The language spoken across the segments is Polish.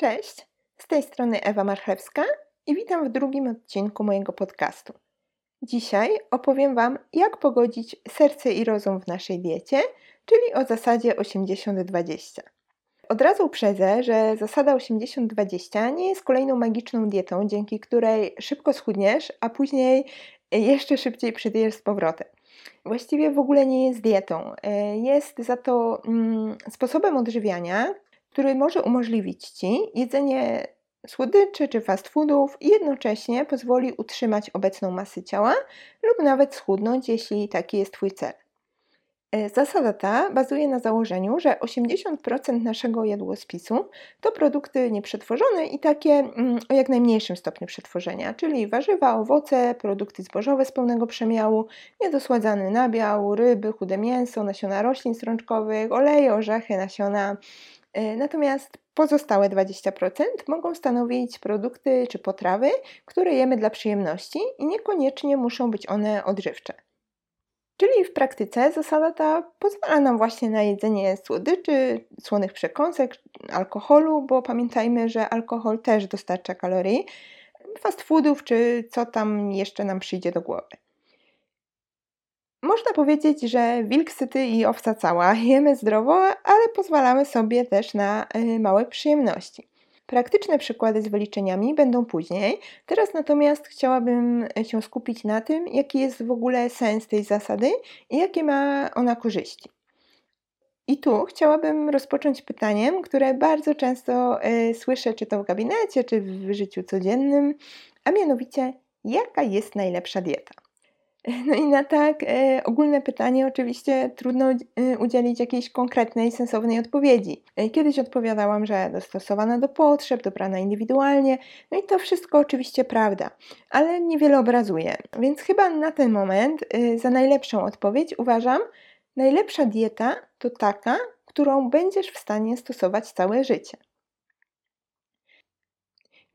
Cześć, z tej strony Ewa Marchewska i witam w drugim odcinku mojego podcastu. Dzisiaj opowiem Wam, jak pogodzić serce i rozum w naszej diecie, czyli o zasadzie 80-20. Od razu uprzedzę, że zasada 80-20 nie jest kolejną magiczną dietą, dzięki której szybko schudniesz, a później jeszcze szybciej przytyjesz z powrotem. Właściwie w ogóle nie jest dietą. Jest za to mm, sposobem odżywiania, który może umożliwić Ci jedzenie słodyczy czy fast foodów i jednocześnie pozwoli utrzymać obecną masę ciała lub nawet schudnąć, jeśli taki jest Twój cel. E, zasada ta bazuje na założeniu, że 80% naszego jadłospisu to produkty nieprzetworzone i takie mm, o jak najmniejszym stopniu przetworzenia, czyli warzywa, owoce, produkty zbożowe z pełnego przemiału, niedosładzany nabiał, ryby, chude mięso, nasiona roślin strączkowych, oleje, orzechy, nasiona, natomiast pozostałe 20% mogą stanowić produkty czy potrawy, które jemy dla przyjemności i niekoniecznie muszą być one odżywcze. Czyli w praktyce zasada ta pozwala nam właśnie na jedzenie słodyczy, słonych przekąsek, alkoholu, bo pamiętajmy, że alkohol też dostarcza kalorii, fast foodów czy co tam jeszcze nam przyjdzie do głowy. Można powiedzieć, że wilk syty i owca cała. Jemy zdrowo, ale pozwalamy sobie też na y, małe przyjemności. Praktyczne przykłady z wyliczeniami będą później. Teraz natomiast chciałabym się skupić na tym, jaki jest w ogóle sens tej zasady i jakie ma ona korzyści. I tu chciałabym rozpocząć pytaniem, które bardzo często y, słyszę, czy to w gabinecie, czy w życiu codziennym, a mianowicie, jaka jest najlepsza dieta? No i na tak e, ogólne pytanie oczywiście trudno e, udzielić jakiejś konkretnej, sensownej odpowiedzi. E, kiedyś odpowiadałam, że dostosowana do potrzeb, dobrana indywidualnie, no i to wszystko oczywiście prawda, ale niewiele obrazuje. Więc chyba na ten moment za najlepszą odpowiedź uważam, najlepsza dieta to taka, którą będziesz w stanie stosować całe życie.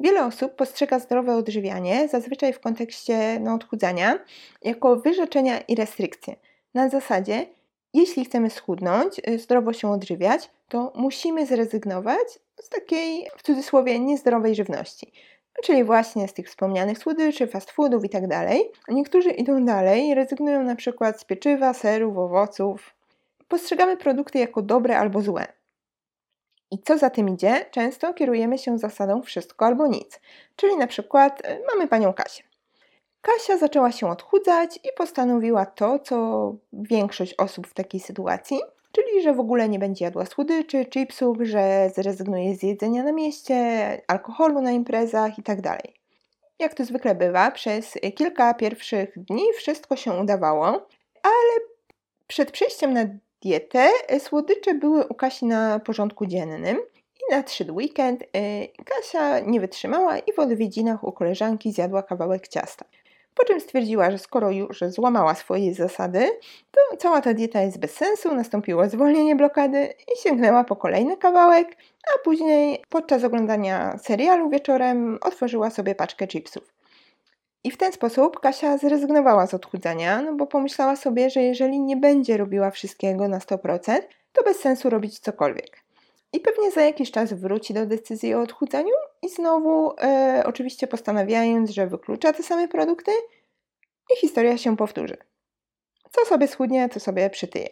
Wiele osób postrzega zdrowe odżywianie, zazwyczaj w kontekście no, odchudzania, jako wyrzeczenia i restrykcje. Na zasadzie, jeśli chcemy schudnąć, y, zdrowo się odżywiać, to musimy zrezygnować z takiej, w cudzysłowie, niezdrowej żywności. Czyli właśnie z tych wspomnianych słodyczy, fast foodów itd. Tak Niektórzy idą dalej, rezygnują na przykład z pieczywa, serów, owoców. Postrzegamy produkty jako dobre albo złe. I co za tym idzie, często kierujemy się zasadą wszystko albo nic. Czyli na przykład y, mamy panią Kasię. Kasia zaczęła się odchudzać i postanowiła to, co większość osób w takiej sytuacji, czyli że w ogóle nie będzie jadła słodyczy, chipsów, że zrezygnuje z jedzenia na mieście, alkoholu na imprezach itd. Tak Jak to zwykle bywa, przez kilka pierwszych dni wszystko się udawało, ale przed przejściem na dietę, e, słodycze były u Kasi na porządku dziennym i nadszedł weekend. E, Kasia nie wytrzymała i w odwiedzinach u koleżanki zjadła kawałek ciasta. Po czym stwierdziła, że skoro już złamała swoje zasady, to cała ta dieta jest bez sensu, nastąpiło zwolnienie blokady i sięgnęła po kolejny kawałek, a później podczas oglądania serialu wieczorem otworzyła sobie paczkę chipsów. I w ten sposób Kasia zrezygnowała z odchudzania, no bo pomyślała sobie, że jeżeli nie będzie robiła wszystkiego na 100%, to bez sensu robić cokolwiek. I pewnie za jakiś czas wróci do decyzji o odchudzaniu i znowu, e, oczywiście postanawiając, że wyklucza te same produkty, i historia się powtórzy. Co sobie schudnie, to sobie przytyje.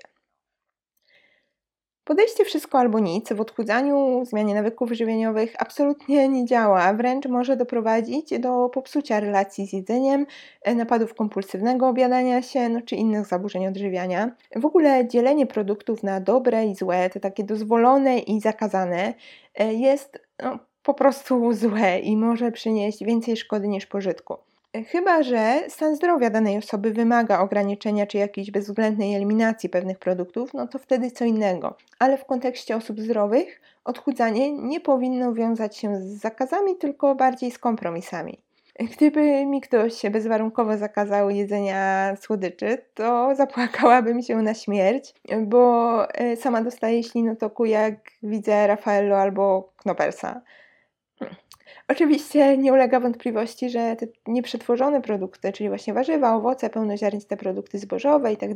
Podejście wszystko albo nic w odchudzaniu, zmianie nawyków żywieniowych absolutnie nie działa, wręcz może doprowadzić do popsucia relacji z jedzeniem, e, napadów kompulsywnego obiadania się, no, czy innych zaburzeń odżywiania. W ogóle dzielenie produktów na dobre i złe, te takie dozwolone i zakazane, e, jest no, po prostu złe i może przynieść więcej szkody niż pożytku. Chyba, że stan zdrowia danej osoby wymaga ograniczenia czy jakiejś bezwzględnej eliminacji pewnych produktów, no to wtedy co innego. Ale w kontekście osób zdrowych odchudzanie nie powinno wiązać się z zakazami, tylko bardziej z kompromisami. Gdyby mi ktoś bezwarunkowo zakazał jedzenia słodyczy, to zapłakałabym się na śmierć, bo e, sama dostaję ślinotoku jak widzę Raffaello albo Knopersa. Oczywiście nie ulega wątpliwości, że te nieprzetworzone produkty, czyli właśnie warzywa, owoce, pełnoziarniste produkty zbożowe itd.,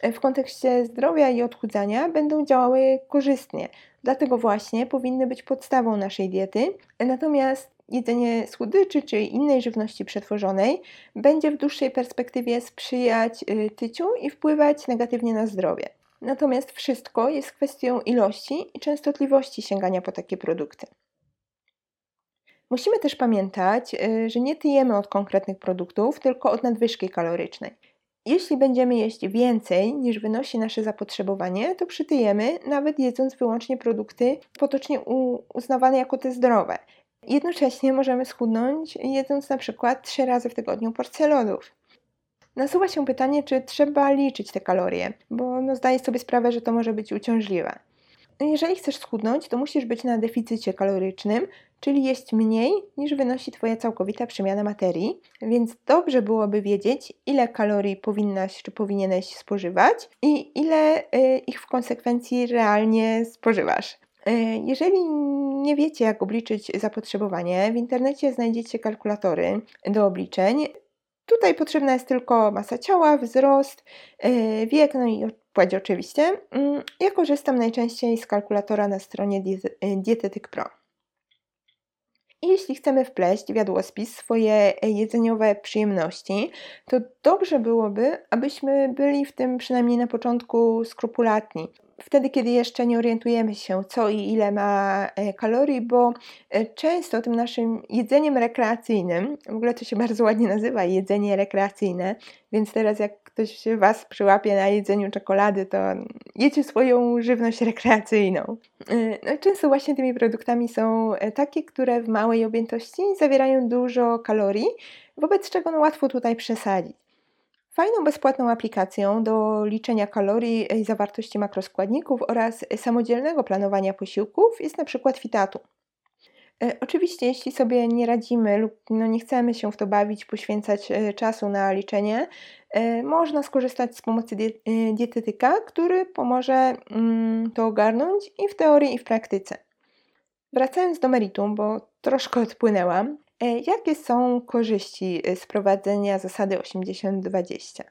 tak w kontekście zdrowia i odchudzania będą działały korzystnie. Dlatego właśnie powinny być podstawą naszej diety. Natomiast jedzenie słodyczy czy innej żywności przetworzonej będzie w dłuższej perspektywie sprzyjać y, tyciu i wpływać negatywnie na zdrowie. Natomiast wszystko jest kwestią ilości i częstotliwości sięgania po takie produkty. Musimy też pamiętać, y, że nie tyjemy od konkretnych produktów, tylko od nadwyżki kalorycznej. Jeśli będziemy jeść więcej niż wynosi nasze zapotrzebowanie, to przytyjemy, nawet jedząc wyłącznie produkty potocznie uznawane jako te zdrowe. Jednocześnie możemy schudnąć jedząc na przykład 3 razy w tygodniu porcję lodów. Nasuwa się pytanie, czy trzeba liczyć te kalorie, bo no zdaję sobie sprawę, że to może być uciążliwe. Jeżeli chcesz schudnąć, to musisz być na deficycie kalorycznym, czyli jeść mniej niż wynosi Twoja całkowita przemiana materii, więc dobrze byłoby wiedzieć, ile kalorii powinnaś czy powinieneś spożywać i ile y, ich w konsekwencji realnie spożywasz. Y, jeżeli nie wiecie, jak obliczyć zapotrzebowanie, w internecie znajdziecie kalkulatory do obliczeń. Tutaj potrzebna jest tylko masa ciała, wzrost, y, wiek, no i płeć oczywiście. Mm, ja korzystam najczęściej z kalkulatora na stronie Dietetyk Pro. I jeśli chcemy wpleść w jadłospis swoje jedzeniowe przyjemności, to dobrze byłoby, abyśmy byli w tym przynajmniej na początku skrupulatni. Wtedy, kiedy jeszcze nie orientujemy się, co i ile ma e, kalorii, bo e, często tym naszym jedzeniem rekreacyjnym, w ogóle to się bardzo ładnie nazywa jedzenie rekreacyjne, więc teraz jak ktoś Was przyłapie na jedzeniu czekolady, to jecie swoją żywność rekreacyjną. E, no, często właśnie tymi produktami są takie, które w małej objętości zawierają dużo kalorii, wobec czego no, łatwo tutaj przesadzić. Fajną bezpłatną aplikacją do liczenia kalorii i zawartości makroskładników oraz samodzielnego planowania posiłków jest na przykład Fitatu. E, oczywiście, jeśli sobie nie radzimy lub no nie chcemy się w to bawić, poświęcać e, czasu na liczenie, e, można skorzystać z pomocy dietetyka, który pomoże mm, to ogarnąć i w teorii, i w praktyce. Wracając do meritum, bo troszkę odpłynęłam, jakie są korzyści z prowadzenia zasady 80-20?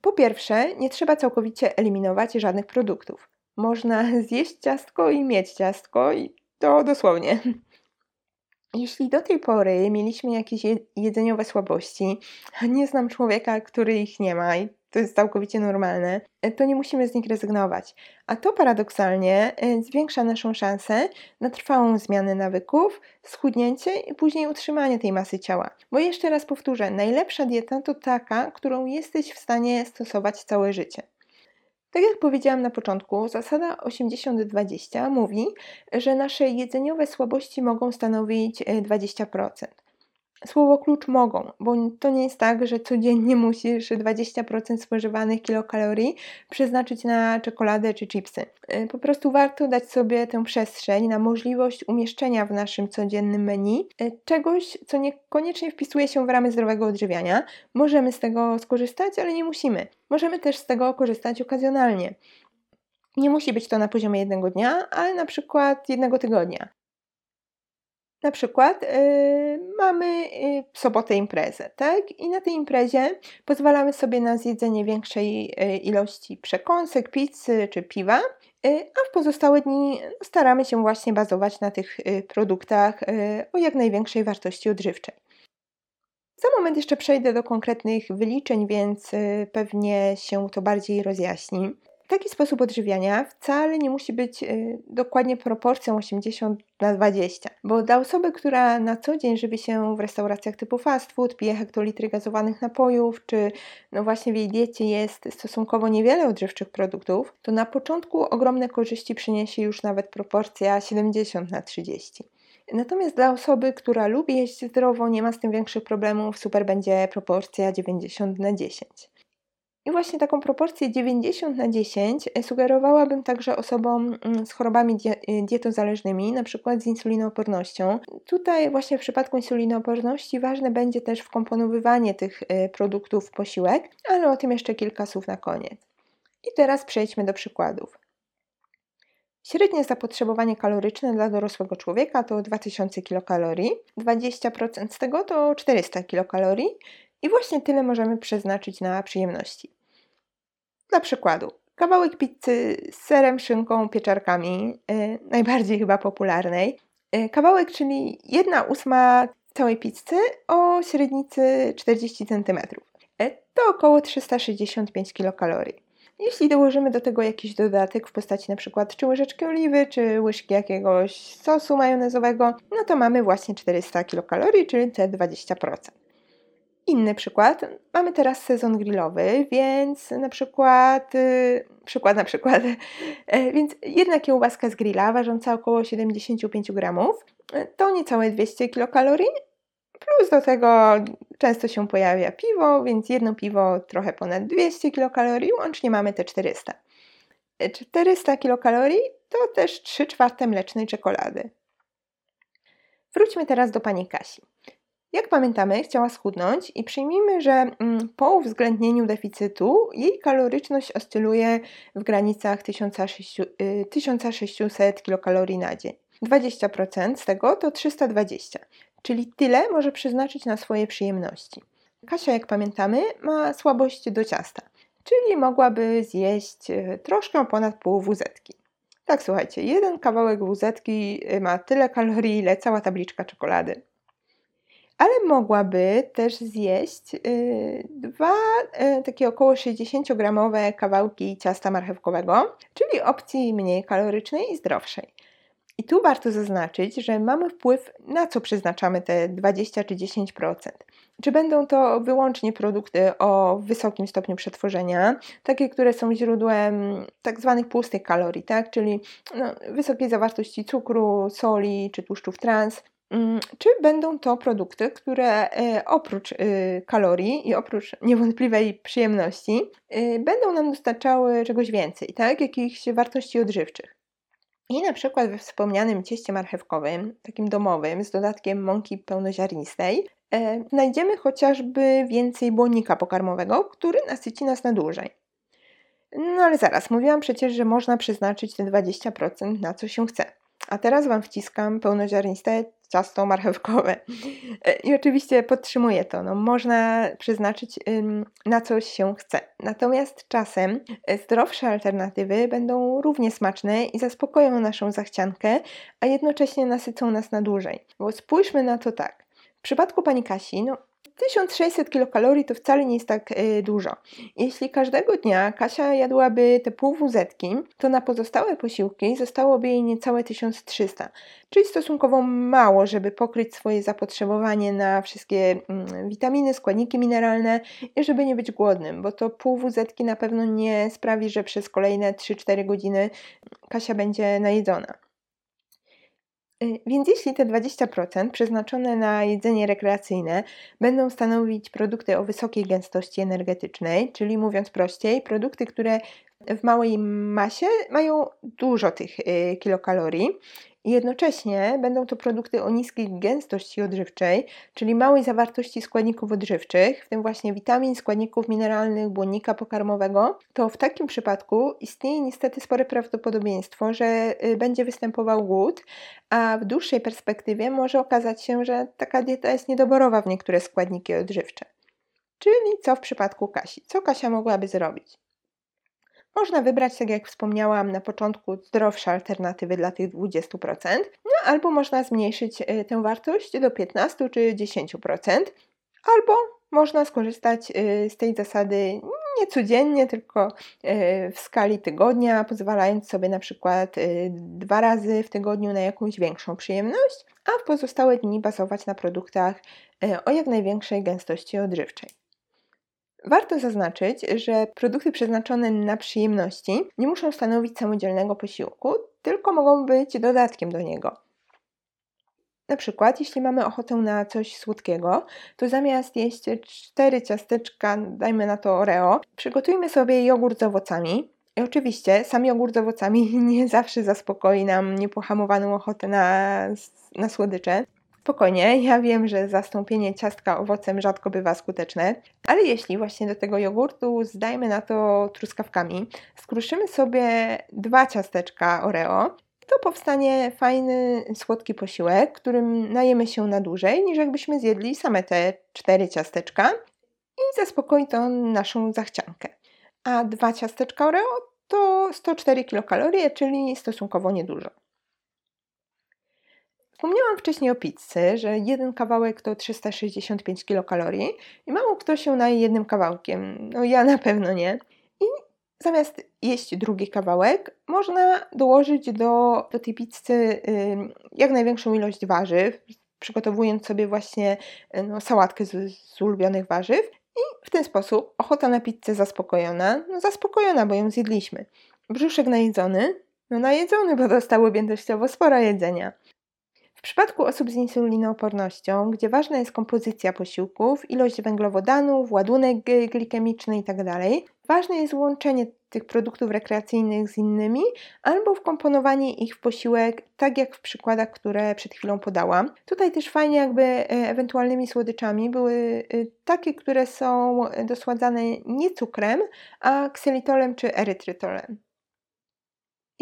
Po pierwsze, nie trzeba całkowicie eliminować żadnych produktów. Można zjeść ciastko i mieć ciastko, i to dosłownie. Jeśli do tej pory mieliśmy jakieś jedzeniowe słabości, a nie znam człowieka, który ich nie ma, i to jest całkowicie normalne, to nie musimy z nich rezygnować. A to paradoksalnie e, zwiększa naszą szansę na trwałą zmianę nawyków, schudnięcie i później utrzymanie tej masy ciała. Bo jeszcze raz powtórzę, najlepsza dieta to taka, którą jesteś w stanie stosować całe życie. Tak jak powiedziałam na początku, zasada 80-20 mówi, że nasze jedzeniowe słabości mogą stanowić 20%. E, Słowo klucz mogą, bo to nie jest tak, że codziennie musisz 20% spożywanych kilokalorii przeznaczyć na czekoladę czy chipsy. Y, po prostu warto dać sobie tę przestrzeń na możliwość umieszczenia w naszym codziennym menu y, czegoś, co niekoniecznie wpisuje się w ramy zdrowego odżywiania. Możemy z tego skorzystać, ale nie musimy. Możemy też z tego korzystać okazjonalnie. Nie musi być to na poziomie jednego dnia, ale na przykład jednego tygodnia. Na przykład yy, mamy yy, w sobotę imprezę, tak? I na tej imprezie pozwalamy sobie na zjedzenie większej yy, ilości przekąsek, pizzy czy piwa, y, a w pozostałe dni staramy się właśnie bazować na tych y, produktach y, o jak największej wartości odżywczej. Za moment jeszcze przejdę do konkretnych wyliczeń, więc pewnie się to bardziej rozjaśni. Taki sposób odżywiania wcale nie musi być y, dokładnie proporcją 80 na 20, bo dla osoby, która na co dzień żywi się w restauracjach typu fast food, pije hektolitry gazowanych napojów, czy no właśnie w jej diecie jest stosunkowo niewiele odżywczych produktów, to na początku ogromne korzyści przyniesie już nawet proporcja 70 na 30. Natomiast dla osoby, która lubi jeść zdrowo, nie ma z tym większych problemów, super będzie proporcja 90 na 10. I właśnie taką proporcję 90 na 10 e, sugerowałabym także osobom mm, z chorobami e, dietozależnymi, np. z insulinoopornością. Tutaj właśnie w przypadku insulinooporności ważne będzie też wkomponowywanie tych e, produktów w posiłek, ale o tym jeszcze kilka słów na koniec. I teraz przejdźmy do przykładów. Średnie zapotrzebowanie kaloryczne dla dorosłego człowieka to 2000 kilokalorii, 20% z tego to 400 kilokalorii i właśnie tyle możemy przeznaczyć na przyjemności. Dla przykładu, kawałek pizzy z serem, szynką, pieczarkami, yy, najbardziej chyba popularnej. Yy, kawałek, czyli jedna ósma całej pizzy o średnicy 40 cm. Yy, to około 365 kilokalorii. Jeśli dołożymy do tego jakiś dodatek w postaci przykład czy łyżeczki oliwy, czy łyżki jakiegoś sosu majonezowego, no to mamy właśnie 400 kilokalorii, czyli te 20%. Inny przykład. Mamy teraz sezon grillowy, więc na przykład, yy, przykład na przykład, yy, więc jedna kiełbaska z grilla ważąca około 75 gramów yy, to niecałe 200 kilokalorii, plus do tego często się pojawia piwo, więc jedno piwo trochę ponad 200 kilokalorii, łącznie mamy te 400. 400 kilokalorii to też 3 czwarte mlecznej czekolady. Wróćmy teraz do pani Kasi. Jak pamiętamy, chciała schudnąć i przyjmijmy, że mm, po uwzględnieniu deficytu jej kaloryczność oscyluje w granicach 1600 y, kilokalorii na dzień. 20% z tego to 320, czyli tyle może przeznaczyć na swoje przyjemności. Kasia, jak pamiętamy, ma słabość do ciasta, czyli mogłaby zjeść y, troszkę ponad pół wuzetki. Tak, słuchajcie, jeden kawałek wuzetki y, ma tyle kalorii, ile cała tabliczka czekolady ale mogłaby też zjeść yy, dwa yy, takie około 60-gramowe kawałki ciasta marchewkowego, czyli opcji mniej kalorycznej i zdrowszej. I tu warto zaznaczyć, że mamy wpływ na co przeznaczamy te 20 czy 10%. Czy będą to wyłącznie produkty o wysokim stopniu przetworzenia, takie, które są źródłem tak zwanych pustych kalorii, tak? czyli no, wysokiej zawartości cukru, soli czy tłuszczów trans, czy będą to produkty, które e, oprócz y, kalorii i oprócz niewątpliwej przyjemności y, będą nam dostarczały czegoś więcej, tak? jakichś wartości odżywczych. I na przykład we wspomnianym cieście marchewkowym, takim domowym, z dodatkiem mąki pełnoziarnistej, e, znajdziemy chociażby więcej błonnika pokarmowego, który nasyci nas na dłużej. No ale zaraz, mówiłam przecież, że można przeznaczyć te 20% na co się chce. A teraz Wam wciskam pełnoziarniste ciasto marchewkowe. I oczywiście podtrzymuję to. No, można przeznaczyć na coś się chce. Natomiast czasem e, zdrowsze alternatywy będą równie smaczne i zaspokoją naszą zachciankę, a jednocześnie nasycą nas na dłużej. Bo spójrzmy na to tak. W przypadku pani Kasi, no, 1600 kilokalorii to wcale nie jest tak y, dużo. Jeśli każdego dnia Kasia jadłaby te pół wuzetki, to na pozostałe posiłki zostałoby jej niecałe 1300, czyli stosunkowo mało, żeby pokryć swoje zapotrzebowanie na wszystkie mm, witaminy, składniki mineralne i żeby nie być głodnym, bo to pół wuzetki na pewno nie sprawi, że przez kolejne 3-4 godziny Kasia będzie najedzona. Y, więc jeśli te 20% przeznaczone na jedzenie rekreacyjne będą stanowić produkty o wysokiej gęstości energetycznej, czyli mówiąc prościej, produkty, które w małej masie mają dużo tych y, kilokalorii, Jednocześnie będą to produkty o niskiej gęstości odżywczej, czyli małej zawartości składników odżywczych, w tym właśnie witamin, składników mineralnych, błonnika pokarmowego, to w takim przypadku istnieje niestety spore prawdopodobieństwo, że y, będzie występował głód, a w dłuższej perspektywie może okazać się, że taka dieta jest niedoborowa w niektóre składniki odżywcze. Czyli co w przypadku Kasi? Co Kasia mogłaby zrobić? Można wybrać, tak jak wspomniałam na początku, zdrowsze alternatywy dla tych 20%, no albo można zmniejszyć y, tę wartość do 15 czy 10%, albo można skorzystać y, z tej zasady nie codziennie, tylko y, w skali tygodnia, pozwalając sobie na przykład dwa razy w tygodniu na jakąś większą przyjemność, a w pozostałe dni bazować na produktach o jak największej gęstości odżywczej. Warto zaznaczyć, że produkty przeznaczone na przyjemności nie muszą stanowić samodzielnego posiłku, tylko mogą być dodatkiem do niego. Na przykład, jeśli mamy ochotę na coś słodkiego, to zamiast jeść cztery ciasteczka, dajmy na to Oreo, przygotujmy sobie jogurt z owocami. I oczywiście sam jogurt z owocami nie zawsze zaspokoi nam niepohamowaną ochotę na, na słodycze. Spokojnie, ja wiem, że zastąpienie ciastka owocem rzadko bywa skuteczne, ale jeśli właśnie do tego jogurtu zdajmy na to truskawkami, skruszymy sobie dwa ciasteczka Oreo, to powstanie fajny, słodki posiłek, którym najemy się na dłużej, niż jakbyśmy zjedli same te cztery ciasteczka i zaspokoi to naszą zachciankę. A dwa ciasteczka Oreo to 104 kilokalorie, czyli stosunkowo niedużo. Wspomniałam wcześniej o pizzy, że jeden kawałek to 365 kilokalorii i mało kto się naje jednym kawałkiem. No ja na pewno nie. I zamiast jeść drugi kawałek, można dołożyć do, do tej pizzy y, jak największą ilość warzyw, przygotowując sobie właśnie no, sałatkę z, z ulubionych warzyw. I w ten sposób ochota na pizzę zaspokojona, no zaspokojona, bo ją zjedliśmy. Brzuszek najedzony, no najedzony, bo dostał objętościowo sporo jedzenia. W przypadku osób z insulinoopornością, gdzie ważna jest kompozycja posiłków, ilość węglowodanów, ładunek glikemiczny itd., tak ważne jest łączenie tych produktów rekreacyjnych z innymi albo wkomponowanie ich w posiłek, tak jak w przykładach, które przed chwilą podałam. Tutaj też fajnie jakby e, ewentualnymi słodyczami były e, takie, które są dosładzane nie cukrem, a ksylitolem czy erytrytolem.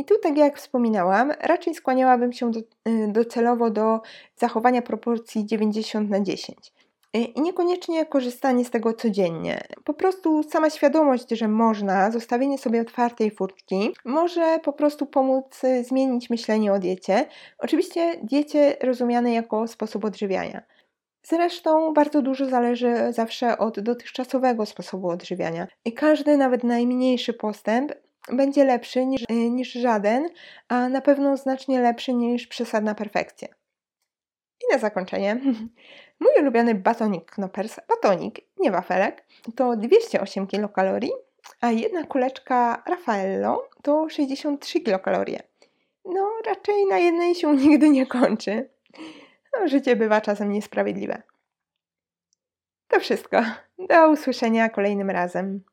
I tu, tak jak wspominałam, raczej skłaniałabym się do, y, docelowo do zachowania proporcji 90 na 10. Y, I niekoniecznie korzystanie z tego codziennie. Po prostu sama świadomość, że można, zostawienie sobie otwartej furtki, może po prostu pomóc y, zmienić myślenie o diecie. Oczywiście diecie rozumiane jako sposób odżywiania. Zresztą bardzo dużo zależy zawsze od dotychczasowego sposobu odżywiania. I każdy, nawet najmniejszy postęp będzie lepszy niż, e, niż żaden, a na pewno znacznie lepszy niż przesadna perfekcja. I na zakończenie, mój ulubiony batonik Knoppers, batonik, nie wafelek, to 208 kilokalorii, a jedna kuleczka Raffaello to 63 kilokalorie. No, raczej na jednej się nigdy nie kończy. No, życie bywa czasem niesprawiedliwe. To wszystko. Do usłyszenia kolejnym razem.